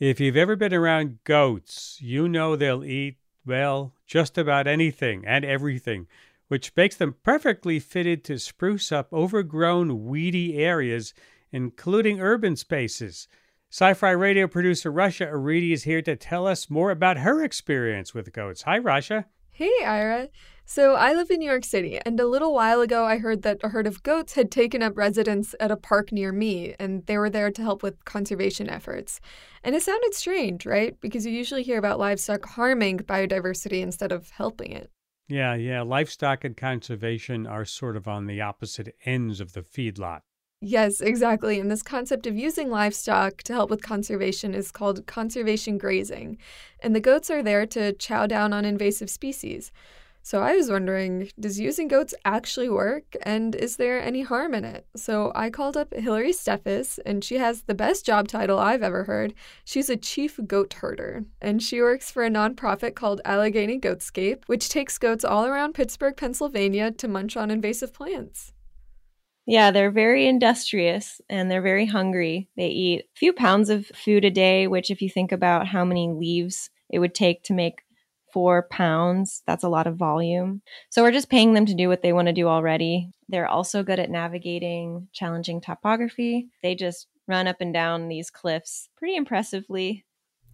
If you've ever been around goats, you know they'll eat, well, just about anything and everything, which makes them perfectly fitted to spruce up overgrown, weedy areas, including urban spaces. SciFri radio producer Rasha Aridi is here to tell us more about her experience with goats. Hi, Russia. Hey, Ira. So, I live in New York City, and a little while ago I heard that a herd of goats had taken up residence at a park near me, and they were there to help with conservation efforts. And it sounded strange, right? Because you usually hear about livestock harming biodiversity instead of helping it. Yeah, yeah. Livestock and conservation are sort of on the opposite ends of the feedlot. Yes, exactly. And this concept of using livestock to help with conservation is called conservation grazing. And the goats are there to chow down on invasive species. So I was wondering, does using goats actually work and is there any harm in it? So I called up Hillary Steffes and she has the best job title I've ever heard. She's a chief goat herder and she works for a nonprofit called Allegheny Goatscape, which takes goats all around Pittsburgh, Pennsylvania to munch on invasive plants. Yeah, they're very industrious and they're very hungry. They eat a few pounds of food a day, which, if you think about how many leaves it would take to make four pounds. That's a lot of volume. So we're just paying them to do what they want to do already. They're also good at navigating challenging topography. They just run up and down these cliffs pretty impressively.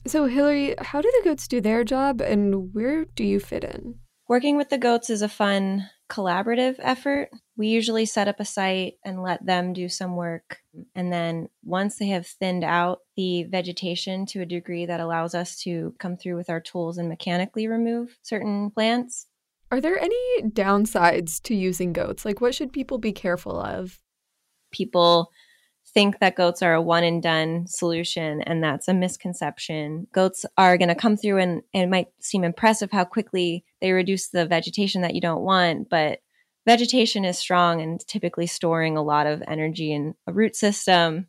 So, Hillary, how do the goats do their job and where do you fit in? Working with the goats is a fun collaborative effort. We usually set up a site and let them do some work. And then once they have thinned out the vegetation to a degree that allows us to come through with our tools and mechanically remove certain plants. Are there any downsides to using goats? Like, what should people be careful of? People think that goats are a one and done solution, and that's a misconception. Goats are going to come through, and, and, it might seem impressive how quickly they reduce the vegetation that you don't want, but vegetation is strong and typically storing a lot of energy in a root system.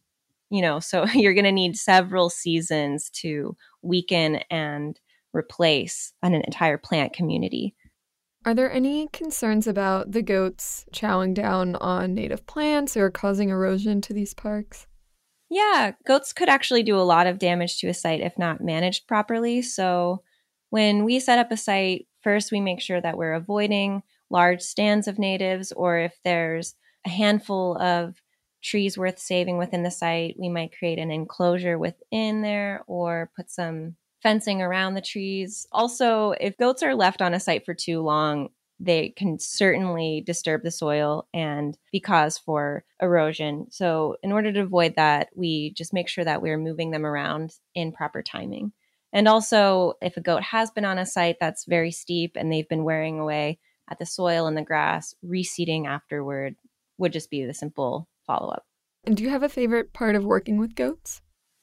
You know, so you're going to need several seasons to weaken and replace an entire plant community. Are there any concerns about the goats chowing down on native plants or causing erosion to these parks? Yeah, goats could actually do a lot of damage to a site if not managed properly. So, when we set up a site, first we make sure that we're avoiding large stands of natives, or if there's a handful of trees worth saving within the site, we might create an enclosure within there or put some fencing around the trees. Also, if goats are left on a site for too long, they can certainly disturb the soil and be cause for erosion. So, in order to avoid that, we just make sure that we're moving them around in proper timing. And also, if a goat has been on a site that's very steep and they've been wearing away at the soil and the grass, reseeding afterward would just be the simple follow up. And do you have a favorite part of working with goats?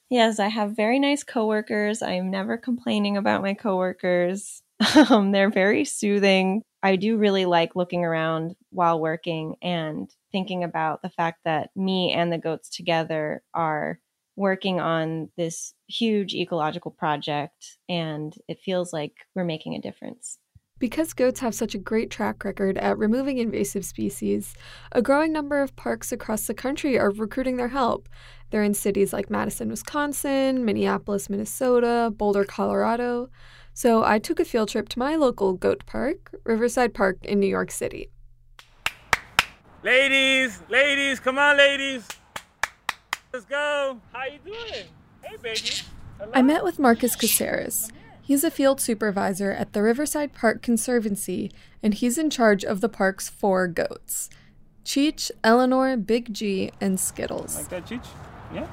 Yes, I have very nice coworkers. I'm never complaining about my coworkers. Um, they're very soothing. I do really like looking around while working and thinking about the fact that me and the goats together are working on this huge ecological project, and it feels like we're making a difference. Because goats have such a great track record at removing invasive species, a growing number of parks across the country are recruiting their help. They're in cities like Madison, Wisconsin, Minneapolis, Minnesota, Boulder, Colorado. So I took a field trip to my local goat park, Riverside Park in New York City. Ladies, ladies, come on, ladies. Let's go. How you doing? Hey, baby. Hello? I met with Marcus Caceres. He's a field supervisor at the Riverside Park Conservancy, and he's in charge of the park's four goats Cheech, Eleanor, Big G, and Skittles. Like that, Cheech? Yeah.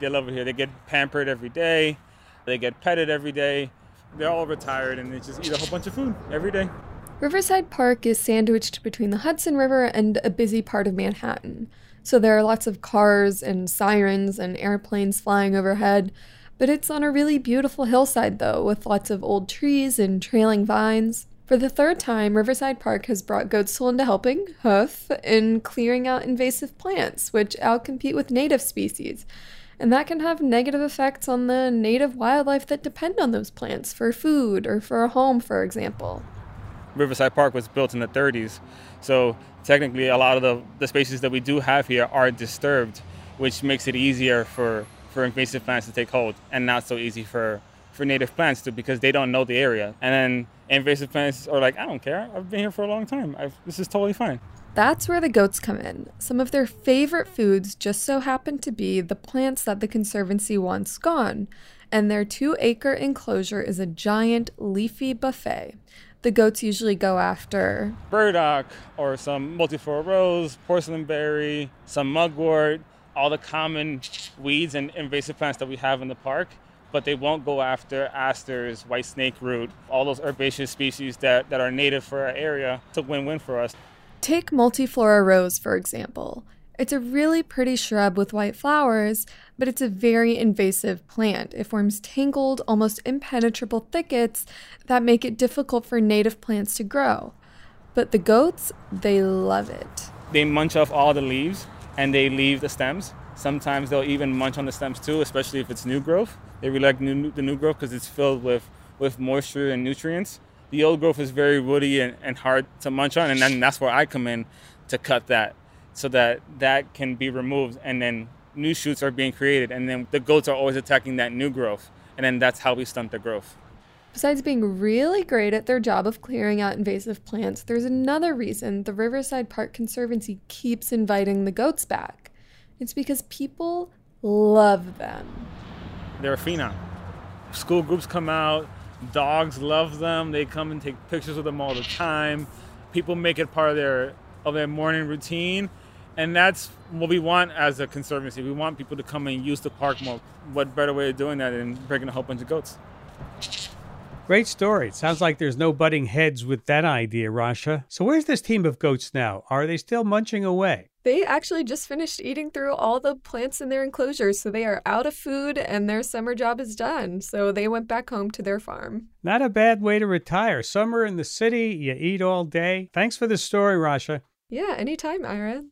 They love it here. They get pampered every day, they get petted every day. They're all retired and they just eat a whole bunch of food every day. Riverside Park is sandwiched between the Hudson River and a busy part of Manhattan. So there are lots of cars and sirens and airplanes flying overhead, but it's on a really beautiful hillside, though, with lots of old trees and trailing vines. For the third time, Riverside Park has brought Goatstool into helping, Huff, in clearing out invasive plants, which outcompete with native species. And that can have negative effects on the native wildlife that depend on those plants for food or for a home, for example. Riverside Park was built in the 30s, so technically a lot of the, the species that we do have here are disturbed, which makes it easier for for invasive plants to take hold and not so easy for, for native plants to because they don't know the area. And then invasive plants are like, I don't care. I've been here for a long time. I've, this is totally fine. That's where the goats come in. Some of their favorite foods just so happen to be the plants that the Conservancy wants gone, and their two acre enclosure is a giant leafy buffet. The goats usually go after burdock or some multiflora rose, porcelain berry, some mugwort, all the common weeds and invasive plants that we have in the park but they won't go after asters, white snake root, all those herbaceous species that, that are native for our area. It's a win win for us. Take multiflora rose, for example. It's a really pretty shrub with white flowers, but it's a very invasive plant. It forms tangled, almost impenetrable thickets that make it difficult for native plants to grow. But the goats, they love it. They munch off all the leaves and they leave the stems. Sometimes they'll even munch on the stems too, especially if it's new growth. They really like new, the new growth because it's filled with, with moisture and nutrients the old growth is very woody and, and hard to munch on, and then that's where I come in to cut that so that that can be removed, and then new shoots are being created, and then the goats are always attacking that new growth, and then that's how we stunt the growth. Besides being really great at their job of clearing out invasive plants, there's another reason the Riverside Park Conservancy keeps inviting the goats back. It's because people love them. They're a phenom. School groups come out, Dogs love them. They come and take pictures with them all the time. People make it part of their of their morning routine, and that's what we want as a conservancy. We want people to come and use the park more. What better way of doing that than bringing a whole bunch of goats? Great story. It sounds like there's no butting heads with that idea, Rasha. So where's this team of goats now? Are they still munching away? They actually just finished eating through all the plants in their enclosures, so they are out of food and their summer job is done. So they went back home to their farm. Not a bad way to retire. Summer in the city, you eat all day. Thanks for the story, Rasha. Yeah, anytime, Ira.